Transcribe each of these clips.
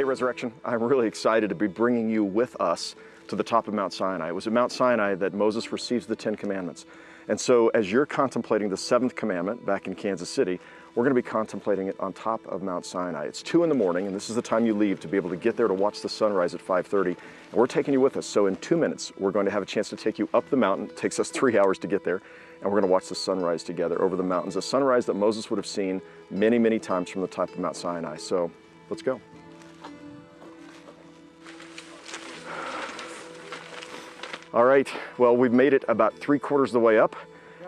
Hey, Resurrection, I'm really excited to be bringing you with us to the top of Mount Sinai. It was at Mount Sinai that Moses receives the Ten Commandments. And so, as you're contemplating the seventh commandment back in Kansas City, we're going to be contemplating it on top of Mount Sinai. It's 2 in the morning, and this is the time you leave to be able to get there to watch the sunrise at 5.30. And we're taking you with us. So in two minutes, we're going to have a chance to take you up the mountain. It takes us three hours to get there. And we're going to watch the sunrise together over the mountains, a sunrise that Moses would have seen many, many times from the top of Mount Sinai. So let's go. All right, well, we've made it about three quarters of the way up,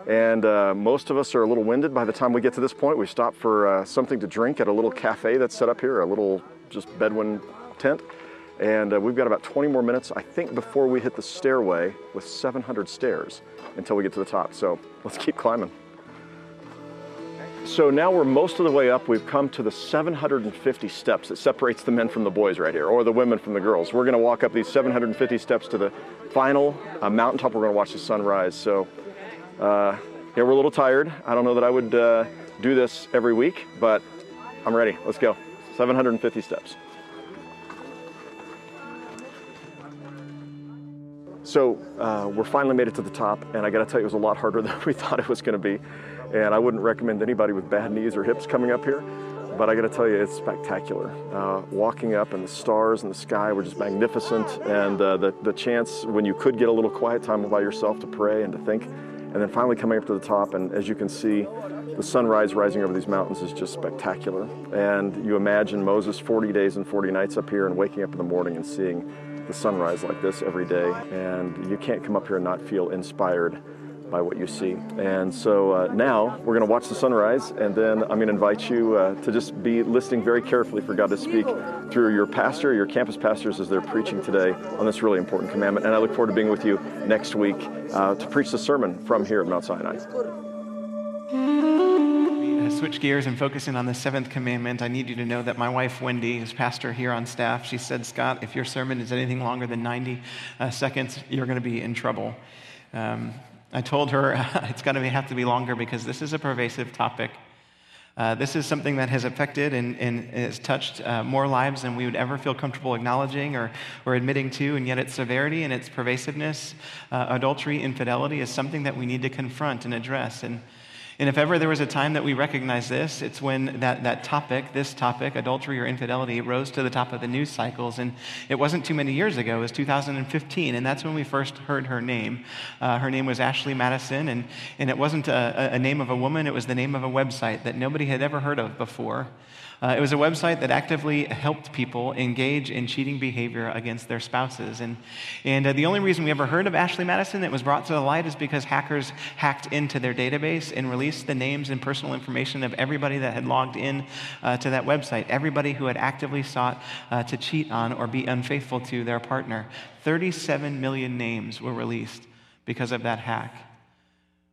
and uh, most of us are a little winded by the time we get to this point. We stop for uh, something to drink at a little cafe that's set up here, a little just Bedouin tent. And uh, we've got about 20 more minutes, I think, before we hit the stairway with 700 stairs until we get to the top. So let's keep climbing. So now we're most of the way up. We've come to the 750 steps that separates the men from the boys right here, or the women from the girls. We're going to walk up these 750 steps to the final uh, mountaintop. We're going to watch the sunrise. So uh, yeah, we're a little tired. I don't know that I would uh, do this every week, but I'm ready. Let's go. 750 steps. So uh, we're finally made it to the top, and I got to tell you, it was a lot harder than we thought it was going to be. And I wouldn't recommend anybody with bad knees or hips coming up here. But I got to tell you, it's spectacular. Uh, walking up and the stars and the sky were just magnificent. And uh, the, the chance when you could get a little quiet time by yourself to pray and to think. And then finally coming up to the top, and as you can see, the sunrise rising over these mountains is just spectacular. And you imagine Moses 40 days and 40 nights up here and waking up in the morning and seeing the sunrise like this every day. And you can't come up here and not feel inspired by what you see. And so uh, now we're going to watch the sunrise, and then I'm going to invite you uh, to just be listening very carefully for God to speak through your pastor, your campus pastors, as they're preaching today on this really important commandment. And I look forward to being with you next week uh, to preach the sermon from here at Mount Sinai. Switch gears and focus in on the seventh commandment. I need you to know that my wife, Wendy, is pastor here on staff. She said, Scott, if your sermon is anything longer than 90 uh, seconds, you're going to be in trouble. Um, I told her it's going to have to be longer because this is a pervasive topic. Uh, this is something that has affected and, and has touched uh, more lives than we would ever feel comfortable acknowledging or, or admitting to, and yet its severity and its pervasiveness, uh, adultery, infidelity, is something that we need to confront and address. And and if ever there was a time that we recognize this, it's when that, that topic, this topic, adultery or infidelity, rose to the top of the news cycles. And it wasn't too many years ago, it was 2015. And that's when we first heard her name. Uh, her name was Ashley Madison. And, and it wasn't a, a name of a woman, it was the name of a website that nobody had ever heard of before. Uh, it was a website that actively helped people engage in cheating behavior against their spouses. And, and uh, the only reason we ever heard of Ashley Madison that was brought to the light is because hackers hacked into their database and released the names and personal information of everybody that had logged in uh, to that website, everybody who had actively sought uh, to cheat on or be unfaithful to their partner. 37 million names were released because of that hack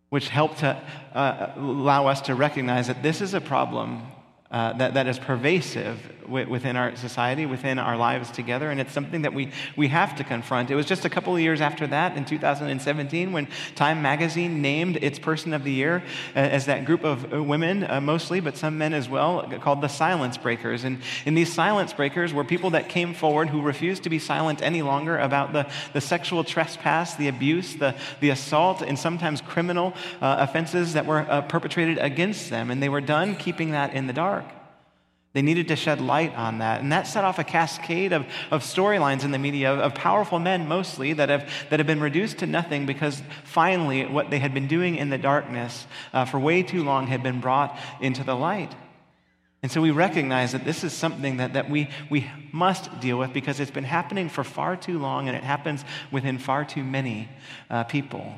which helped to uh, allow us to recognize that this is a problem uh, that, that is pervasive within our society, within our lives together, and it's something that we, we have to confront. It was just a couple of years after that, in 2017, when Time Magazine named its Person of the Year uh, as that group of uh, women, uh, mostly, but some men as well, called the Silence Breakers. And, and these Silence Breakers were people that came forward who refused to be silent any longer about the, the sexual trespass, the abuse, the, the assault, and sometimes criminal uh, offenses that were uh, perpetrated against them. And they were done keeping that in the dark. They needed to shed light on that. And that set off a cascade of, of storylines in the media of, of, powerful men, mostly, that have, that have been reduced to nothing because finally what they had been doing in the darkness uh, for way too long had been brought into the light. And so we recognize that this is something that, that we, we must deal with because it's been happening for far too long and it happens within far too many uh, people.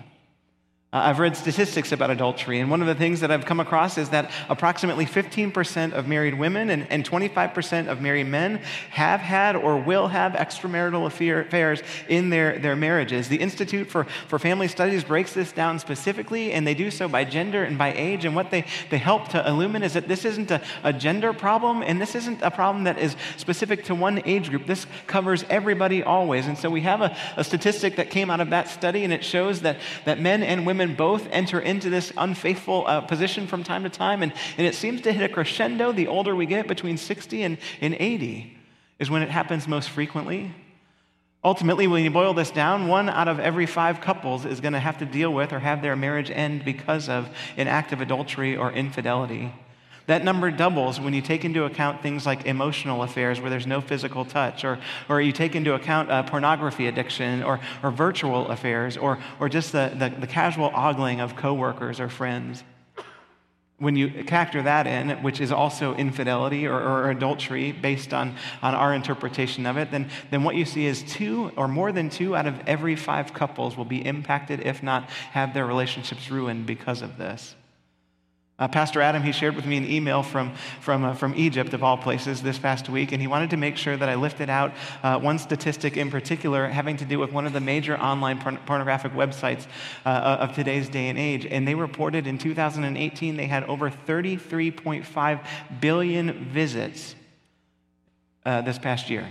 Uh, I've read statistics about adultery, and one of the things that I've come across is that approximately 15% of married women and, and 25% of married men have had or will have extramarital affairs in their, their marriages. The Institute for, for Family Studies breaks this down specifically, and they do so by gender and by age. And what they, they help to illumine is that this isn't a, a gender problem, and this isn't a problem that is specific to one age group. This covers everybody always. And so we have a, a statistic that came out of that study, and it shows that, that men and women women both enter into this unfaithful uh, position from time to time. And, and it seems to hit a crescendo the older we get, between 60 and, and 80 is when it happens most frequently. Ultimately, when you boil this down, one out of every five couples is going to have to deal with or have their marriage end because of an act of adultery or infidelity. That number doubles when you take into account things like emotional affairs where there's no physical touch, or, or you take into account uh, pornography addiction, or, or virtual affairs, or, or just the, the, the casual ogling of coworkers or friends. When you factor that in, which is also infidelity or, or adultery based on, on our interpretation of it, then, then what you see is two or more than two out of every five couples will be impacted, if not have their relationships ruined because of this. Uh, Pastor Adam, he shared with me an email from, from, uh, from Egypt, of all places, this past week, and he wanted to make sure that I lifted out uh, one statistic in particular having to do with one of the major online porn- pornographic websites uh, of today's day and age. And they reported in 2018 they had over 33.5 billion visits uh, this past year.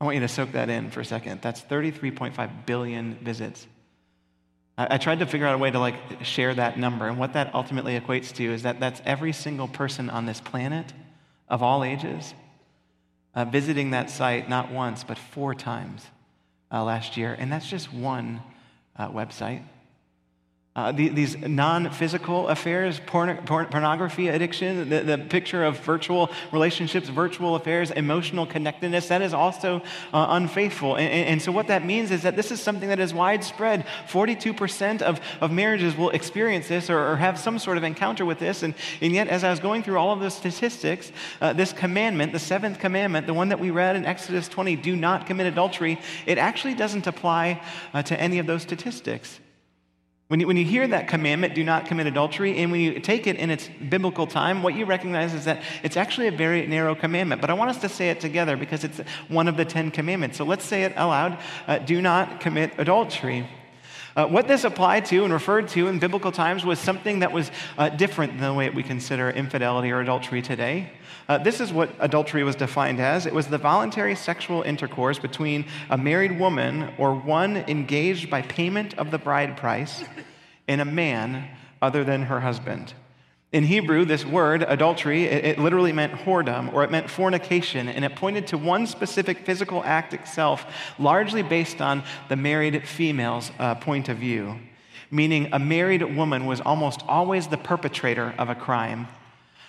I want you to soak that in for a second. That's 33.5 billion visits. I, tried to figure out a way to like share that number, and what that ultimately equates to is that that's every single person on this planet of all ages uh, visiting that site not once but four times uh, last year, and that's just one uh, website. Uh, the, these non physical affairs, porn, porn, pornography addiction, the, the, picture of virtual relationships, virtual affairs, emotional connectedness, that is also uh, unfaithful. And, and, so, what that means is that this is something that is widespread. 42% of, of marriages will experience this or, or have some sort of encounter with this. And, and yet, as I was going through all of the statistics, uh, this commandment, the seventh commandment, the one that we read in Exodus 20, do not commit adultery, it actually doesn't apply uh, to any of those statistics. When you, when you hear that commandment, do not commit adultery, and when you take it in its biblical time, what you recognize is that it's actually a very narrow commandment. But I want us to say it together because it's one of the Ten Commandments. So let's say it aloud uh, do not commit adultery. Uh, what this applied to and referred to in biblical times was something that was uh, different than the way we consider infidelity or adultery today. Uh, this is what adultery was defined as it was the voluntary sexual intercourse between a married woman or one engaged by payment of the bride price and a man other than her husband. In Hebrew, this word, adultery, it, it, literally meant whoredom or it meant fornication, and it pointed to one specific physical act itself, largely based on the married female's uh, point of view. Meaning, a married woman was almost always the perpetrator of a crime.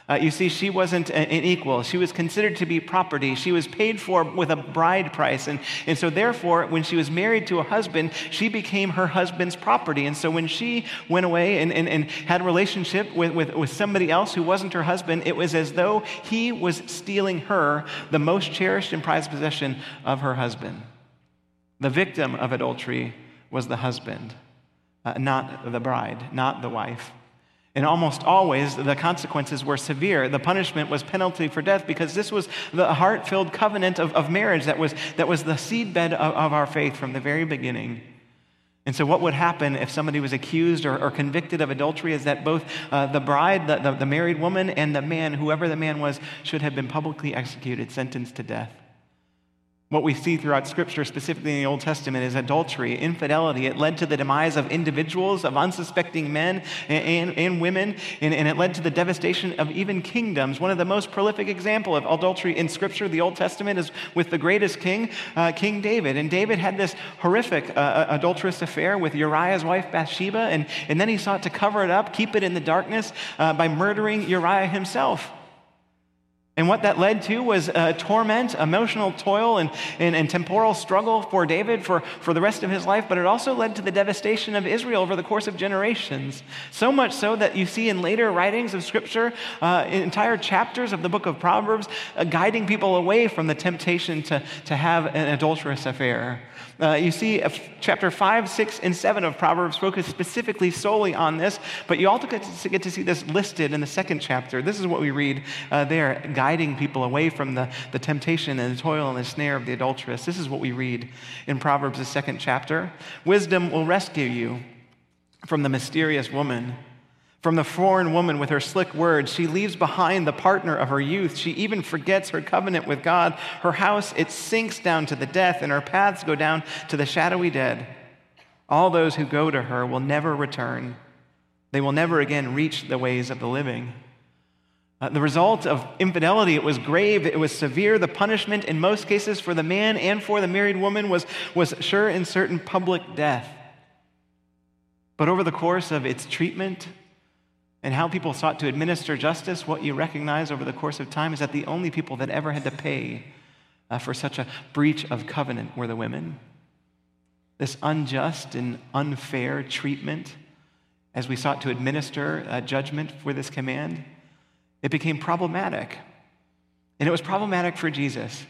Uh, you see, she wasn't an equal. She was considered to be property. She was paid for with a bride price. And, and so, therefore, when she was married to a husband, she became her husband's property. And so, when she went away and, and, and had a relationship with, with, with somebody else who wasn't her husband, it was as though he was stealing her, the most cherished and prized possession of her husband. The victim of adultery was the husband, uh, not the bride, not the wife. And almost always, the consequences were severe. The punishment was penalty for death because this was the heart filled covenant of, of marriage that was, that was the seedbed of, of our faith from the very beginning. And so, what would happen if somebody was accused or, or convicted of adultery is that both uh, the bride, the, the, the married woman, and the man, whoever the man was, should have been publicly executed, sentenced to death. What we see throughout Scripture, specifically in the Old Testament, is adultery, infidelity. It led to the demise of individuals, of unsuspecting men and, and, and women, and, and, it led to the devastation of even kingdoms. One of the most prolific example of adultery in Scripture, the Old Testament, is with the greatest king, uh, King David. And David had this horrific uh, uh adulterous affair with Uriah's wife Bathsheba, and, and then he sought to cover it up, keep it in the darkness uh, by murdering Uriah himself. And what that led to was torment, emotional toil, and, and, and, temporal struggle for David for, for the rest of his life, but it also led to the devastation of Israel over the course of generations. So much so that you see in later writings of Scripture, uh, entire chapters of the book of Proverbs, uh, guiding people away from the temptation to, to have an adulterous affair. Uh, you see, uh, chapter 5, 6, and 7 of Proverbs focus specifically solely on this, but you also get to, get to see this listed in the second chapter. This is what we read uh, there, guiding people away from the, the temptation and the toil and the snare of the adulteress. This is what we read in Proverbs, the second chapter. Wisdom will rescue you from the mysterious woman from the foreign woman with her slick words, she leaves behind the partner of her youth. She even forgets her covenant with God. Her house, it sinks down to the death, and her paths go down to the shadowy dead. All those who go to her will never return. They will never again reach the ways of the living. Uh, the result of infidelity, it was grave, it was severe. The punishment, in most cases, for the man and for the married woman was, was sure and certain public death. But over the course of its treatment and how people sought to administer justice, what you recognize over the course of time is that the only people that ever had to pay uh, for such a breach of covenant were the women. This unjust and unfair treatment as we sought to administer uh, judgment for this command it became problematic. And it was problematic for Jesus.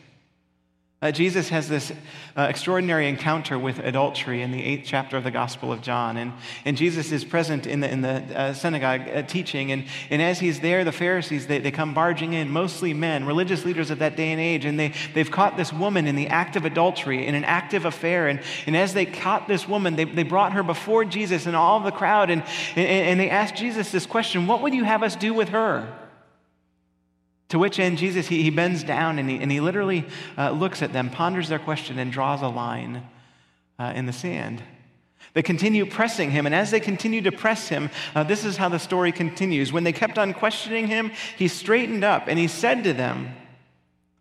Uh, Jesus has this uh, extraordinary encounter with adultery in the eighth chapter of the Gospel of John. And, and Jesus is present in the, in the uh, synagogue uh, teaching. And, and as he's there, the Pharisees, they, they come barging in, mostly men, religious leaders of that day and age. And they, they've caught this woman in the act of adultery, in an active affair. And, and as they caught this woman, they, they brought her before Jesus and all the crowd. And, and, and they asked Jesus this question What would you have us do with her? To which end, Jesus, he, he bends down and he, and he literally uh, looks at them, ponders their question, and draws a line uh, in the sand. They continue pressing him, and as they continue to press him, uh, this is how the story continues. When they kept on questioning him, he straightened up and he said to them,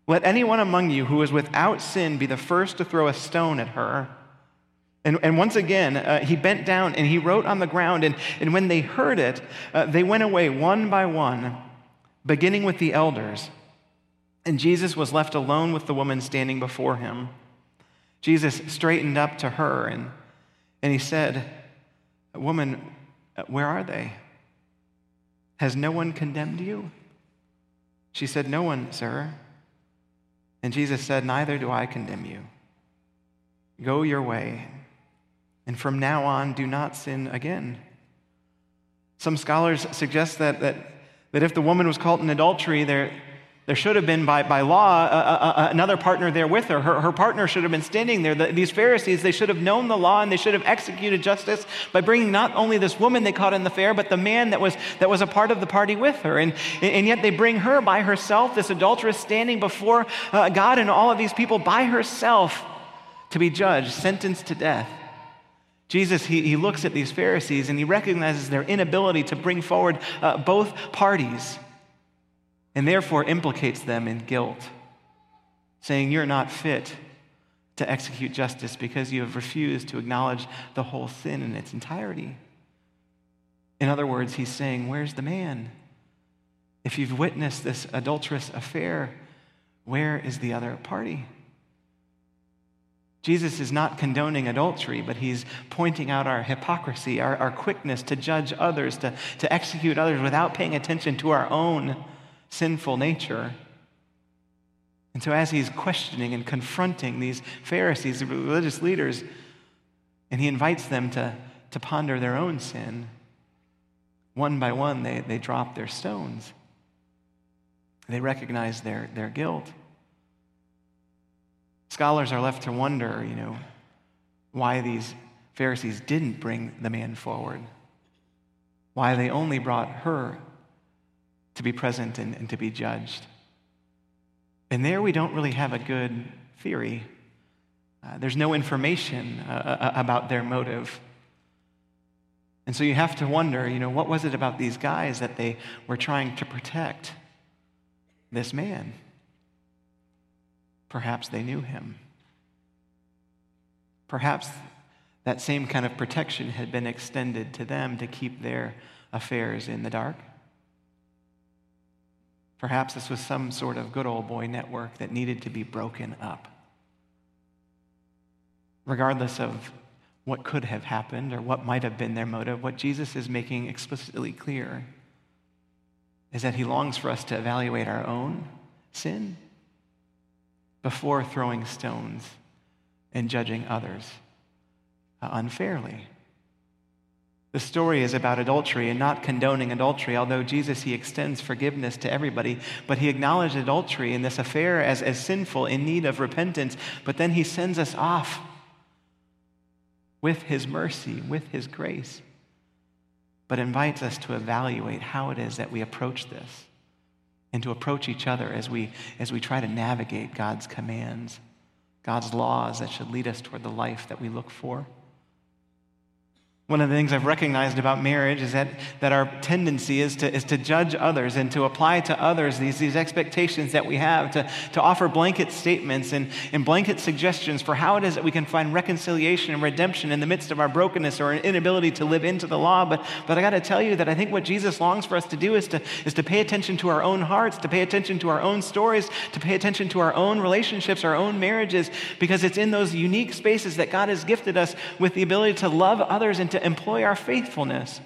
Let anyone among you who is without sin be the first to throw a stone at her. And, and once again, uh, he bent down and he wrote on the ground, and, and when they heard it, uh, they went away one by one beginning with the elders. And Jesus was left alone with the woman standing before him. Jesus straightened up to her and, and he said, Woman, where are they? Has no one condemned you? She said, No one, sir. And Jesus said, Neither do I condemn you. Go your way, and from now on, do not sin again. Some scholars suggest that, that that if the woman was caught in adultery, there, there should have been, by, by law, a, a, a, another partner there with her. her. Her partner should have been standing there. The, these Pharisees, they should have known the law and they should have executed justice by bringing not only this woman they caught in the fair, but the man that was, that was a part of the party with her. And, and yet they bring her by herself, this adulteress standing before uh, God and all of these people by herself to be judged, sentenced to death. Jesus, he, he looks at these Pharisees and he recognizes their inability to bring forward uh, both parties and therefore implicates them in guilt, saying, You're not fit to execute justice because you have refused to acknowledge the whole sin in its entirety. In other words, he's saying, Where's the man? If you've witnessed this adulterous affair, where is the other party? Jesus is not condoning adultery, but he's pointing out our hypocrisy, our, our quickness to judge others, to, to execute others without paying attention to our own sinful nature. And so, as he's questioning and confronting these Pharisees, the religious leaders, and he invites them to, to ponder their own sin, one by one, they, they drop their stones. They recognize their, their guilt. Scholars are left to wonder, you know, why these Pharisees didn't bring the man forward, why they only brought her to be present and, and to be judged. And there we don't really have a good theory. Uh, there's no information uh, uh, uh about their motive. And so you have to wonder, you know, what was it about these guys that they were trying to protect this man? Perhaps they knew him. Perhaps that same kind of protection had been extended to them to keep their affairs in the dark. Perhaps this was some sort of good old boy network that needed to be broken up. Regardless of what could have happened or what might have been their motive, what Jesus is making explicitly clear is that he longs for us to evaluate our own sin before throwing stones and judging others uh, unfairly. The story is about adultery and not condoning adultery, although Jesus, he extends forgiveness to everybody, but he acknowledged adultery in this affair as, as sinful, in need of repentance, but then he sends us off with his mercy, with his grace, but invites us to evaluate how it is that we approach this and to approach each other as we, as we try to navigate God's commands, God's laws that should lead us toward the life that we look for. One of the things I've recognized about marriage is that, that our tendency is to, is to judge others and to apply to others these, these expectations that we have, to, to offer blanket statements and, and blanket suggestions for how it is that we can find reconciliation and redemption in the midst of our brokenness or inability to live into the law. But, but I got to tell you that I think what Jesus longs for us to do is to, is to pay attention to our own hearts, to pay attention to our own stories, to pay attention to our own relationships, our own marriages, because it's in those unique spaces that God has gifted us with the ability to love others and to employ our faithfulness.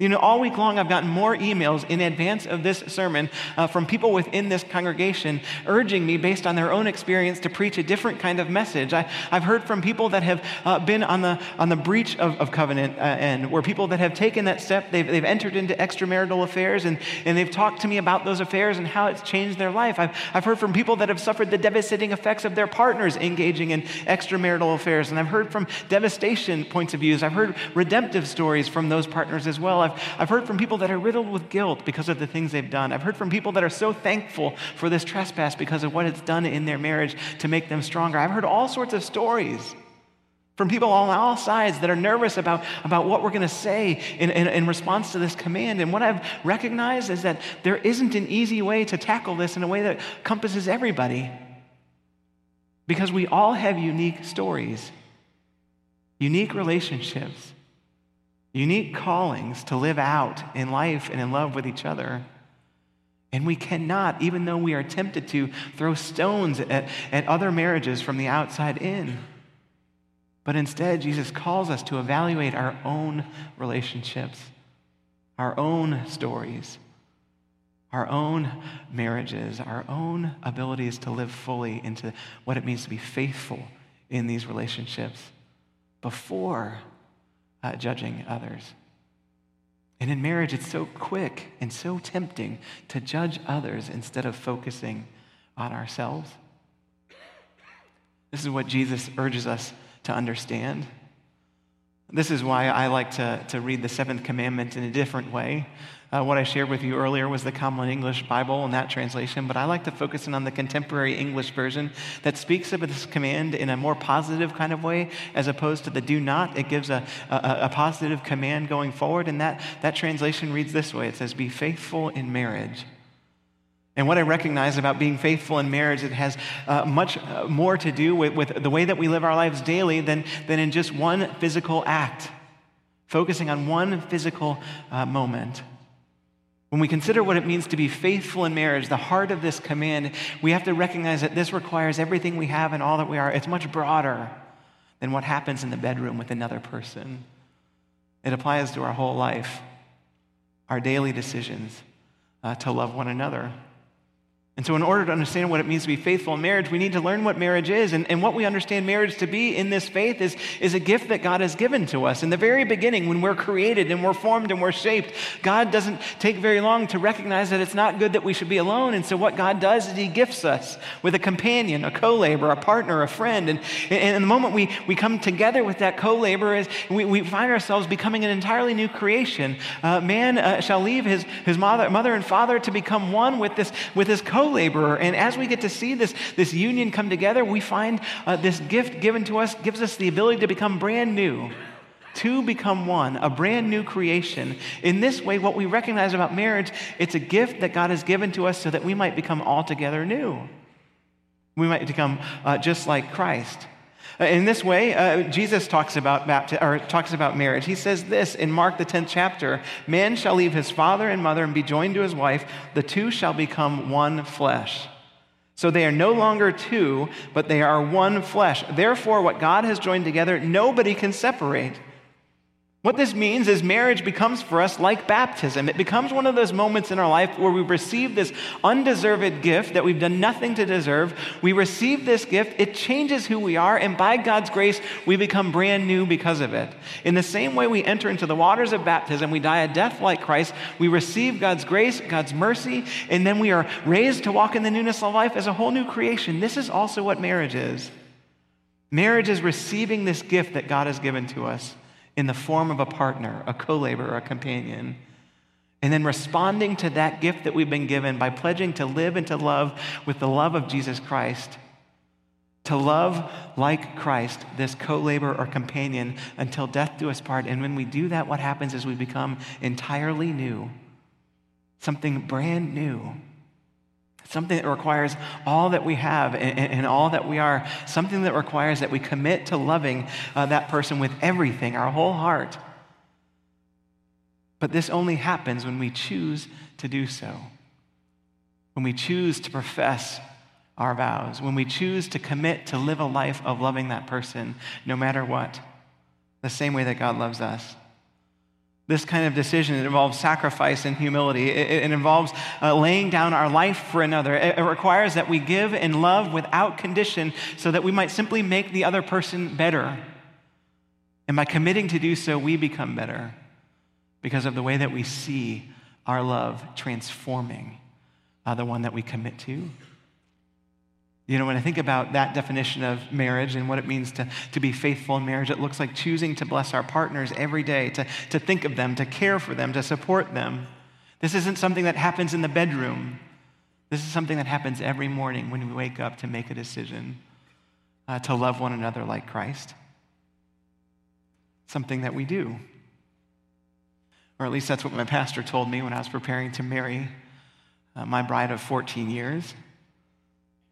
You know, all week long, I've gotten more emails in advance of this sermon uh, from people within this congregation urging me, based on their own experience, to preach a different kind of message. I, have heard from people that have uh, been on the, on the breach of, of covenant uh, end, where people that have taken that step, they've, they've entered into extramarital affairs, and, and they've talked to me about those affairs and how it's changed their life. I've, I've heard from people that have suffered the devastating effects of their partners engaging in extramarital affairs, and I've heard from devastation points of views. I've heard redemptive stories from those partners as well. I've, I've heard from people that are riddled with guilt because of the things they've done. I've heard from people that are so thankful for this trespass because of what it's done in their marriage to make them stronger. I've heard all sorts of stories from people on all sides that are nervous about, about what we're going to say in, in, in, response to this command. And what I've recognized is that there isn't an easy way to tackle this in a way that encompasses everybody. Because we all have unique stories, unique relationships, unique callings to live out in life and in love with each other. And we cannot, even though we are tempted to, throw stones at, at other marriages from the outside in. But instead, Jesus calls us to evaluate our own relationships, our own stories, our own marriages, our own abilities to live fully into what it means to be faithful in these relationships before uh, judging others. And in marriage, it's so quick and so tempting to judge others instead of focusing on ourselves. This is what Jesus urges us to understand. This is why I like to, to read the seventh commandment in a different way. Uh, what I shared with you earlier was the Common English Bible and that translation, but I like to focus in on the contemporary English version that speaks of this command in a more positive kind of way as opposed to the do not. It gives a, a, a positive command going forward, and that, that translation reads this way it says, Be faithful in marriage. And what I recognize about being faithful in marriage, it has uh, much uh, more to do with, with the way that we live our lives daily than, than in just one physical act, focusing on one physical uh, moment. When we consider what it means to be faithful in marriage, the heart of this command, we have to recognize that this requires everything we have and all that we are. It's much broader than what happens in the bedroom with another person. It applies to our whole life, our daily decisions uh, to love one another. And so, in order to understand what it means to be faithful in marriage, we need to learn what marriage is. And, and what we understand marriage to be in this faith is, is a gift that God has given to us. In the very beginning, when we're created and we're formed and we're shaped, God doesn't take very long to recognize that it's not good that we should be alone. And so, what God does is He gifts us with a companion, a co laborer, a partner, a friend. And, and the moment we, we come together with that co laborer, we, we find ourselves becoming an entirely new creation. Uh, man uh, shall leave his, his mother, mother and father to become one with this, with his co laborer. And as we get to see this, this union come together, we find uh, this gift given to us gives us the ability to become brand new. Two become one, a brand new creation. In this way, what we recognize about marriage, it's a gift that God has given to us so that we might become altogether new. We might become uh, just like Christ. Uh, in this way, uh, Jesus talks about, or talks about marriage. He says this in Mark, the 10th chapter Man shall leave his father and mother and be joined to his wife, the two shall become one flesh. So they are no longer two, but they are one flesh. Therefore, what God has joined together, nobody can separate. What this means is marriage becomes for us like baptism. It becomes one of those moments in our life where we receive this undeserved gift that we've done nothing to deserve. We receive this gift, it changes who we are, and by God's grace, we become brand new because of it. In the same way we enter into the waters of baptism, we die a death like Christ, we receive God's grace, God's mercy, and then we are raised to walk in the newness of life as a whole new creation. This is also what marriage is. Marriage is receiving this gift that God has given to us in the form of a partner, a co laborer, a companion. And then responding to that gift that we've been given by pledging to live and to love with the love of Jesus Christ To love like Christ, this co laborer or companion, until death do us part. And when we do that, what happens is we become entirely new, something brand new. Something that requires all that we have and, and, all that we are. Something that requires that we commit to loving uh, that person with everything, our whole heart. But this only happens when we choose to do so. When we choose to profess our vows, when we choose to commit to live a life of loving that person no matter what, the same way that God loves us. This kind of decision it involves sacrifice and humility. It, it involves uh, laying down our life for another. It, it requires that we give and love without condition so that we might simply make the other person better. And by committing to do so, we become better because of the way that we see our love transforming uh, the one that we commit to. You know, when I think about that definition of marriage and what it means to, to be faithful in marriage, it looks like choosing to bless our partners every day, to, to think of them, to care for them, to support them. This isn't something that happens in the bedroom. This is something that happens every morning when we wake up to make a decision uh, to love one another like Christ. Something that we do. Or at least that's what my pastor told me when I was preparing to marry uh, my bride of 14 years.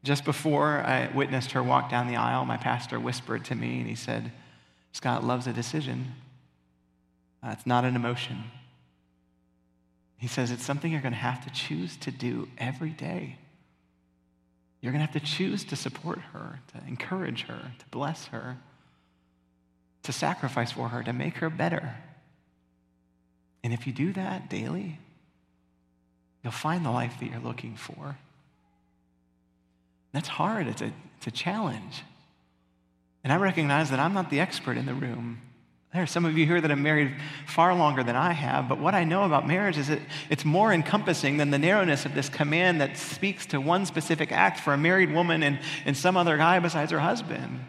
Just before I witnessed her walk down the aisle, my pastor whispered to me and he said, Scott loves a decision. Uh, it's not an emotion. He says it's something you're going to have to choose to do every day. You're going to have to choose to support her, to encourage her, to bless her, to sacrifice for her, to make her better. And if you do that daily, you'll find the life that you're looking for. That's hard, it's a, it's a challenge. And I recognize that I'm not the expert in the room. There are some of you here that have married far longer than I have, but what I know about marriage is that it's more encompassing than the narrowness of this command that speaks to one specific act for a married woman and, and some other guy besides her husband.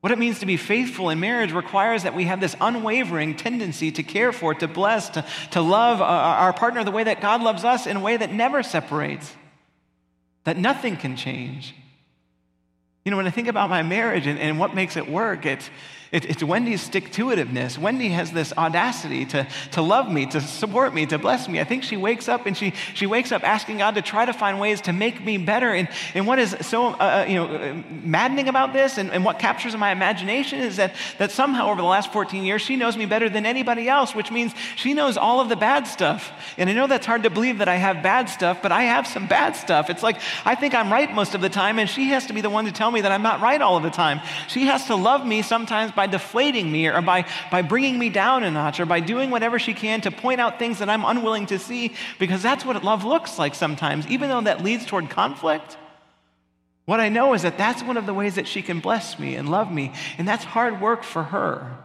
What it means to be faithful in marriage requires that we have this unwavering tendency to care for, to bless, to, to love uh, our partner the way that God loves us in a way that never separates that nothing can change. You know, when I think about my marriage and, and what makes it work, it's, it, it's Wendy's stick to itiveness. Wendy has this audacity to, to love me, to support me, to bless me. I think she wakes up and she, she wakes up asking God to try to find ways to make me better. And, and what is so uh, uh you know, maddening about this and, and what captures my imagination is that, that somehow over the last 14 years, she knows me better than anybody else, which means she knows all of the bad stuff. And I know that's hard to believe that I have bad stuff, but I have some bad stuff. It's like I think I'm right most of the time, and she has to be the one to tell me that I'm not right all of the time. She has to love me sometimes by deflating me or by, by bringing me down a notch or by doing whatever she can to point out things that I'm unwilling to see because that's what love looks like sometimes, even though that leads toward conflict. What I know is that that's one of the ways that she can bless me and love me, and that's hard work for her.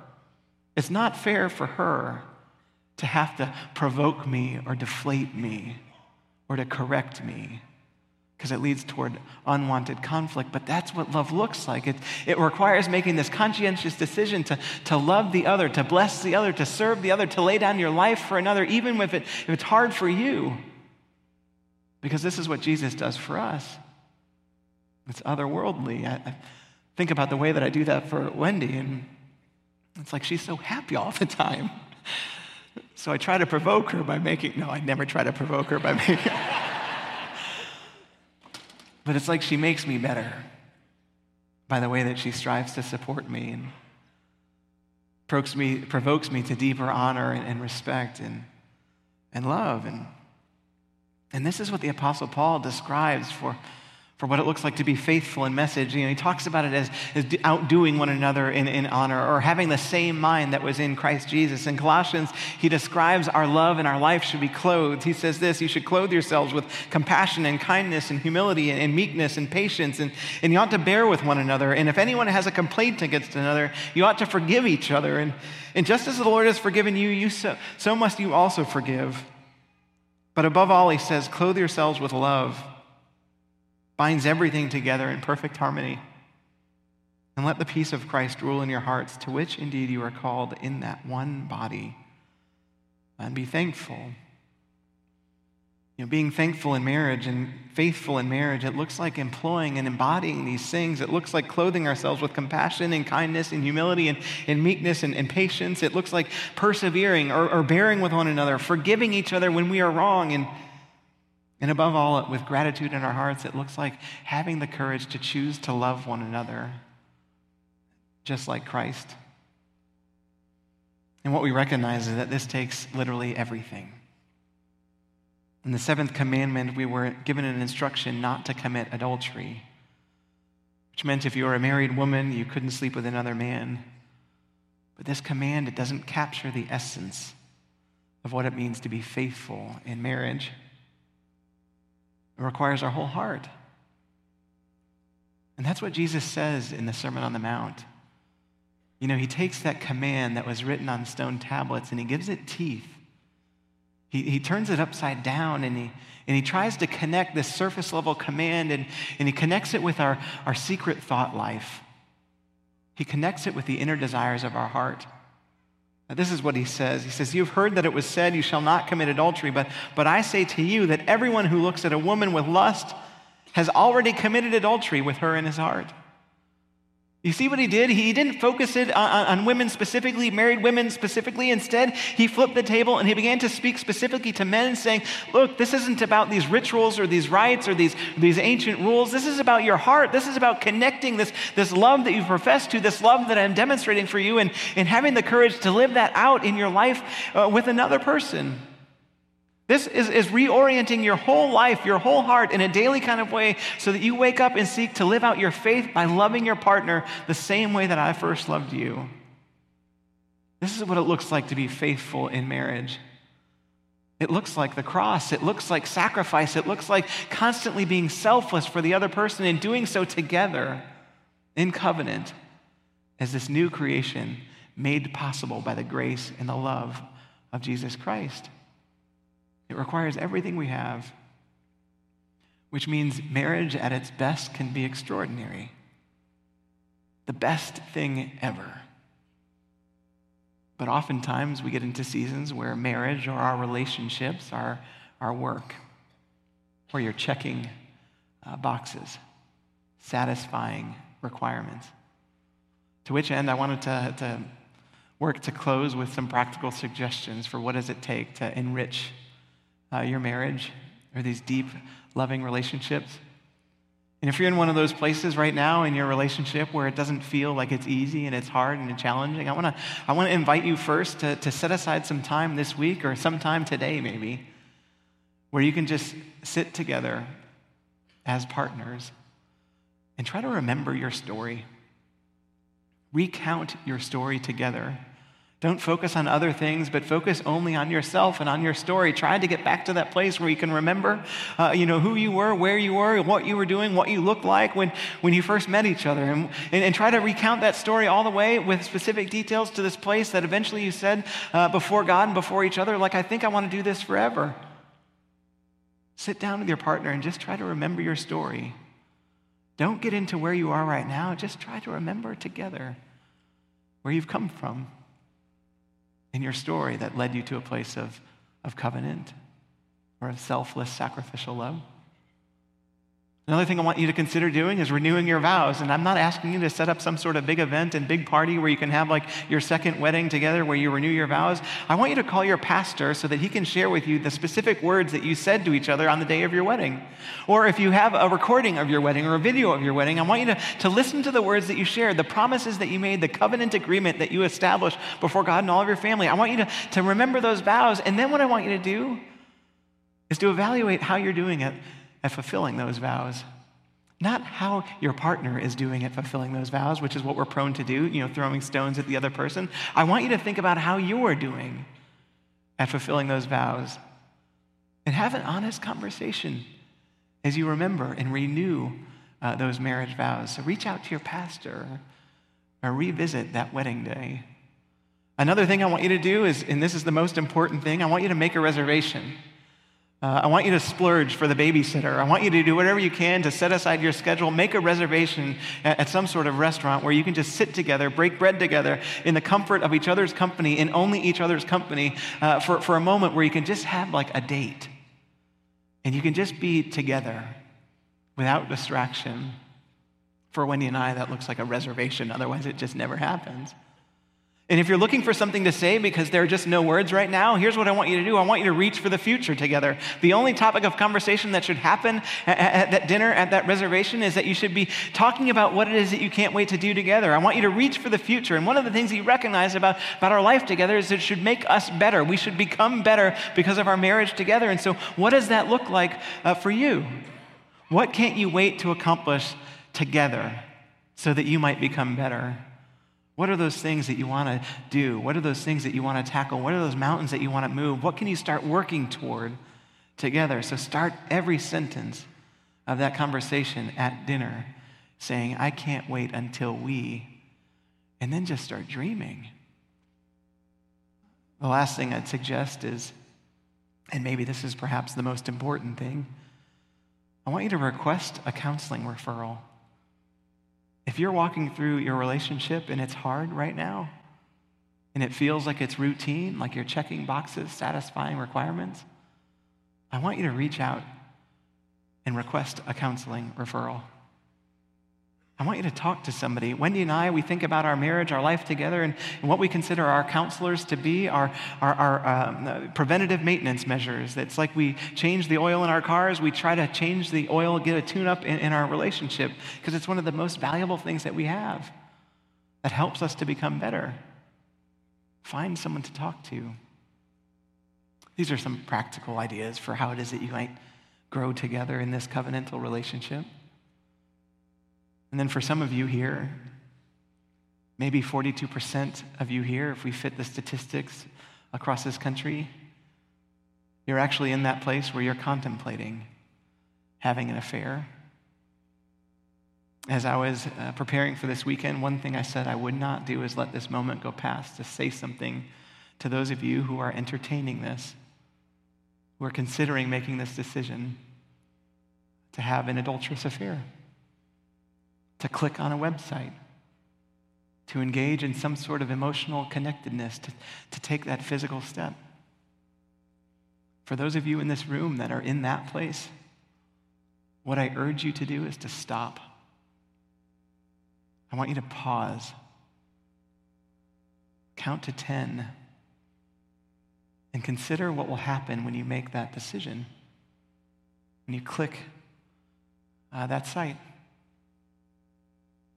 It's not fair for her to have to provoke me or deflate me or to correct me because it leads toward unwanted conflict. But that's what love looks like. It, it requires making this conscientious decision to, to love the other, to bless the other, to serve the other, to lay down your life for another, even if, it, if it's hard for you. Because this is what Jesus does for us. It's otherworldly. I, I think about the way that I do that for Wendy, and it's like she's so happy all the time. So I try to provoke her by making, no, I never try to provoke her by making. But it's like she makes me better by the way that she strives to support me and provokes me, provokes me to deeper honor and, and respect and, and love. And, and this is what the Apostle Paul describes for for what it looks like to be faithful in message. You know, he talks about it as, as outdoing one another in, in honor or having the same mind that was in Christ Jesus. In Colossians, he describes our love and our life should be clothed. He says this you should clothe yourselves with compassion and kindness and humility and, and meekness and patience, and, and you ought to bear with one another. And if anyone has a complaint against another, you ought to forgive each other. And, and just as the Lord has forgiven you, you so, so must you also forgive. But above all, he says, clothe yourselves with love binds everything together in perfect harmony. And let the peace of Christ rule in your hearts, to which indeed you are called in that one body. And be thankful. You know, being thankful in marriage and faithful in marriage, it looks like employing and embodying these things. It looks like clothing ourselves with compassion and kindness and humility and, and meekness and, and, patience. It looks like persevering or, or bearing with one another, forgiving each other when we are wrong. And, and above all, with gratitude in our hearts, it looks like having the courage to choose to love one another just like Christ. And what we recognize is that this takes literally everything. In the seventh commandment, we were given an instruction not to commit adultery, which meant if you were a married woman, you couldn't sleep with another man. But this command, it doesn't capture the essence of what it means to be faithful in marriage. It requires our whole heart. And that's what Jesus says in the Sermon on the Mount. You know, he takes that command that was written on stone tablets and he gives it teeth. He, he turns it upside down and he, and he tries to connect this surface level command and, and he connects it with our, our secret thought life. He connects it with the inner desires of our heart. Now, this is what he says. He says, You've heard that it was said, You shall not commit adultery, but, but I say to you that everyone who looks at a woman with lust has already committed adultery with her in his heart. You see what he did? He didn't focus it on, on, women specifically, married women specifically. Instead, he flipped the table and he began to speak specifically to men, saying, Look, this isn't about these rituals or these rites or these, these ancient rules. This is about your heart. This is about connecting this, this love that you profess to, this love that I'm demonstrating for you, and, and having the courage to live that out in your life uh, with another person. This is, is reorienting your whole life, your whole heart in a daily kind of way so that you wake up and seek to live out your faith by loving your partner the same way that I first loved you. This is what it looks like to be faithful in marriage. It looks like the cross. It looks like sacrifice. It looks like constantly being selfless for the other person and doing so together in covenant as this new creation made possible by the grace and the love of Jesus Christ. It requires everything we have, which means marriage at its best can be extraordinary. The best thing ever. But oftentimes we get into seasons where marriage or our relationships are our work, where you're checking uh, boxes, satisfying requirements. To which end, I wanted to, to work to close with some practical suggestions for what does it take to enrich uh, your marriage or these deep, loving relationships. And if you're in one of those places right now in your relationship where it doesn't feel like it's easy and it's hard and it's challenging, I want to I wanna invite you first to, to set aside some time this week or sometime today, maybe, where you can just sit together as partners and try to remember your story. Recount your story together don't focus on other things, but focus only on yourself and on your story. Try to get back to that place where you can remember, uh, you know, who you were, where you were, what you were doing, what you looked like when, when you first met each other. And, and, and try to recount that story all the way with specific details to this place that eventually you said uh, before God and before each other, like, I think I want to do this forever. Sit down with your partner and just try to remember your story. Don't get into where you are right now. Just try to remember together where you've come from in your story that led you to a place of, of covenant or of selfless sacrificial love. Another thing I want you to consider doing is renewing your vows. And I'm not asking you to set up some sort of big event and big party where you can have like your second wedding together where you renew your vows. I want you to call your pastor so that he can share with you the specific words that you said to each other on the day of your wedding. Or if you have a recording of your wedding or a video of your wedding, I want you to, to listen to the words that you shared, the promises that you made, the covenant agreement that you established before God and all of your family. I want you to, to remember those vows. And then what I want you to do is to evaluate how you're doing it at fulfilling those vows. Not how your partner is doing at fulfilling those vows, which is what we're prone to do, you know, throwing stones at the other person. I want you to think about how you're doing at fulfilling those vows. And have an honest conversation as you remember and renew uh, those marriage vows. So reach out to your pastor or revisit that wedding day. Another thing I want you to do is, and this is the most important thing, I want you to make a reservation. Uh, I want you to splurge for the babysitter. I want you to do whatever you can to set aside your schedule, make a reservation at, at, some sort of restaurant where you can just sit together, break bread together in the comfort of each other's company, in only each other's company, uh, for, for a moment where you can just have like a date. And you can just be together without distraction. For Wendy and I, that looks like a reservation. Otherwise, it just never happens. And if you're looking for something to say because there are just no words right now, here's what I want you to do. I want you to reach for the future together. The only topic of conversation that should happen at, at, that dinner, at that reservation, is that you should be talking about what it is that you can't wait to do together. I want you to reach for the future. And one of the things you recognize about, about our life together is it should make us better. We should become better because of our marriage together. And so, what does that look like uh, for you? What can't you wait to accomplish together so that you might become better? What are those things that you want to do? What are those things that you want to tackle? What are those mountains that you want to move? What can you start working toward together? So start every sentence of that conversation at dinner saying, I can't wait until we, and then just start dreaming. The last thing I'd suggest is, and maybe this is perhaps the most important thing, I want you to request a counseling referral. If you're walking through your relationship and it's hard right now, and it feels like it's routine, like you're checking boxes, satisfying requirements, I want you to reach out and request a counseling referral. I want you to talk to somebody. Wendy and I, we think about our marriage, our life together, and, and what we consider our counselors to be our, our, our um, preventative maintenance measures. It's like we change the oil in our cars, we try to change the oil, get a tune up in, in our relationship, because it's one of the most valuable things that we have that helps us to become better. Find someone to talk to. These are some practical ideas for how it is that you might grow together in this covenantal relationship. And then for some of you here, maybe 42% of you here, if we fit the statistics across this country, you're actually in that place where you're contemplating having an affair. As I was uh, preparing for this weekend, one thing I said I would not do is let this moment go past to say something to those of you who are entertaining this, who are considering making this decision to have an adulterous affair to click on a website, to engage in some sort of emotional connectedness, to, to take that physical step. For those of you in this room that are in that place, what I urge you to do is to stop. I want you to pause, count to 10, and consider what will happen when you make that decision, when you click uh, that site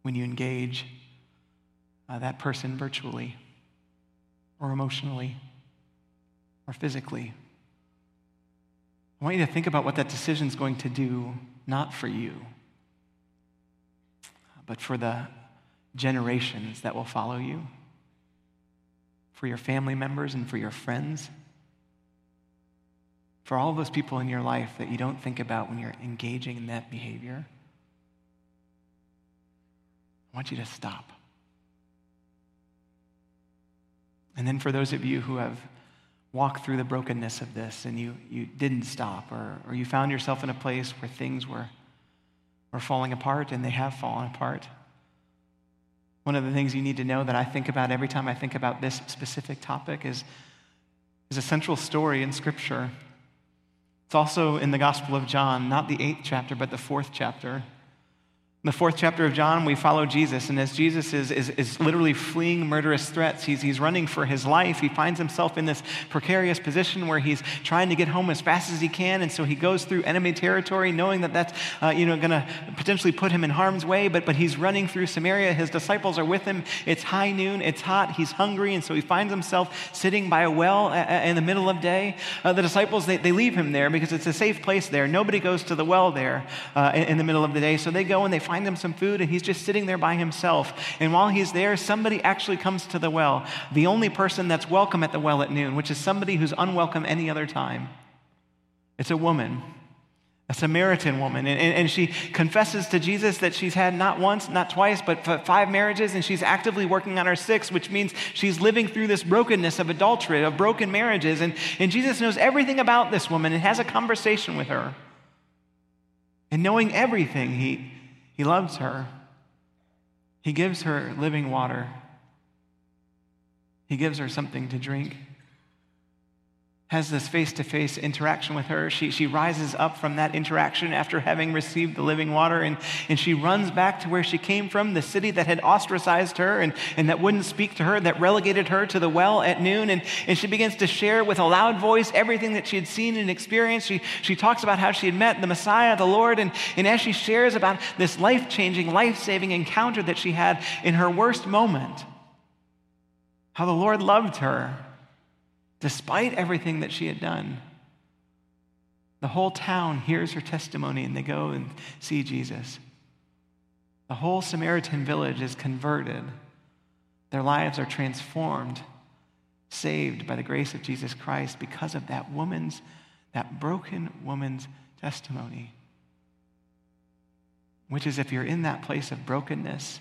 when you engage uh, that person virtually or emotionally or physically. I want you to think about what that decision is going to do, not for you, but for the generations that will follow you, for your family members and for your friends, for all those people in your life that you don't think about when you're engaging in that behavior. I want you to stop. And then for those of you who have walked through the brokenness of this and you, you didn't stop, or, or you found yourself in a place where things were, were falling apart and they have fallen apart, one of the things you need to know that I think about every time I think about this specific topic is, is a central story in Scripture. It's also in the Gospel of John, not the eighth chapter, but the fourth chapter. In the fourth chapter of John, we follow Jesus, and as Jesus is, is, is literally fleeing murderous threats, he's, he's running for his life. He finds himself in this precarious position where he's trying to get home as fast as he can, and so he goes through enemy territory, knowing that that's uh, you know, going to potentially put him in harm's way, but, but he's running through Samaria. His disciples are with him. It's high noon, it's hot, he's hungry, and so he finds himself sitting by a well in the middle of day. Uh, the disciples, they, they leave him there because it's a safe place there. Nobody goes to the well there uh, in, in the middle of the day, so they go and they find find him some food, and he's just sitting there by himself. And while he's there, somebody actually comes to the well, the only person that's welcome at the well at noon, which is somebody who's unwelcome any other time. It's a woman, a Samaritan woman. And, and, and, she confesses to Jesus that she's had not once, not twice, but five marriages, and she's actively working on her sixth, which means she's living through this brokenness of adultery, of broken marriages. And, and Jesus knows everything about this woman and has a conversation with her. And knowing everything, he, he loves her. He gives her living water. He gives her something to drink. Has this face to face interaction with her. She, she rises up from that interaction after having received the living water, and, and she runs back to where she came from, the city that had ostracized her and, and that wouldn't speak to her, that relegated her to the well at noon. And, and she begins to share with a loud voice everything that she had seen and experienced. She, she talks about how she had met the Messiah, the Lord, and, and as she shares about this life changing, life saving encounter that she had in her worst moment, how the Lord loved her despite everything that she had done. The whole town hears her testimony and they go and see Jesus. The whole Samaritan village is converted. Their lives are transformed, saved by the grace of Jesus Christ because of that woman's, that broken woman's testimony. Which is if you're in that place of brokenness,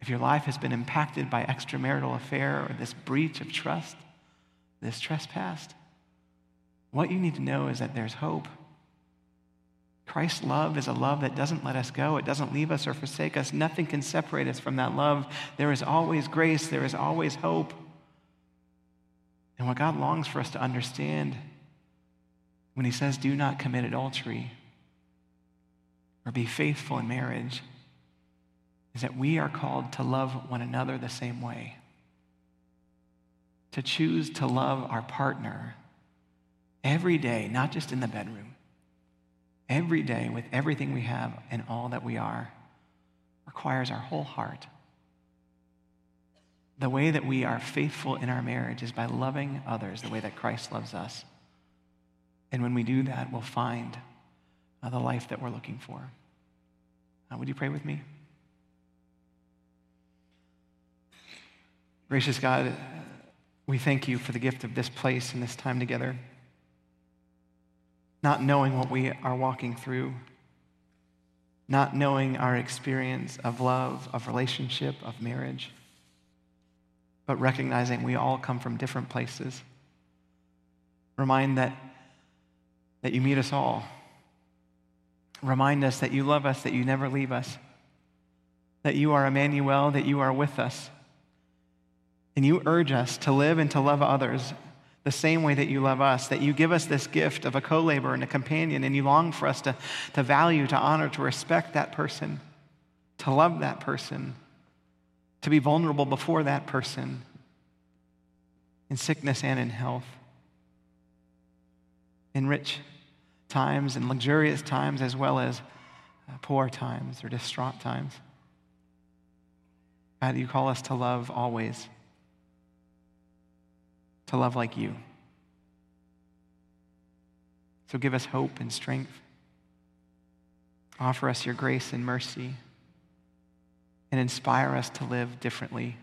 if your life has been impacted by extramarital affair or this breach of trust, this trespass, what you need to know is that there's hope. Christ's love is a love that doesn't let us go. It doesn't leave us or forsake us. Nothing can separate us from that love. There is always grace. There is always hope. And what God longs for us to understand when He says, do not commit adultery or be faithful in marriage, is that we are called to love one another the same way. To choose to love our partner every day, not just in the bedroom, every day with everything we have and all that we are, requires our whole heart. The way that we are faithful in our marriage is by loving others the way that Christ loves us. And when we do that, we'll find uh, the life that we're looking for. Uh, would you pray with me? Gracious God, we thank you for the gift of this place and this time together. Not knowing what we are walking through, not knowing our experience of love, of relationship, of marriage, but recognizing we all come from different places. Remind that, that you meet us all. Remind us that you love us, that you never leave us, that you are Emmanuel, that you are with us and you urge us to live and to love others the same way that you love us, that you give us this gift of a co laborer and a companion, and you long for us to, to value, to honor, to respect that person, to love that person, to be vulnerable before that person in sickness and in health, in rich times and luxurious times, as well as uh, poor times or distraught times. God, you call us to love always to love like you. So give us hope and strength. Offer us your grace and mercy and inspire us to live differently,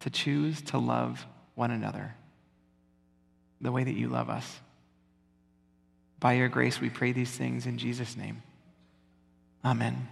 to choose to love one another the way that you love us. By your grace, we pray these things in Jesus' name. Amen.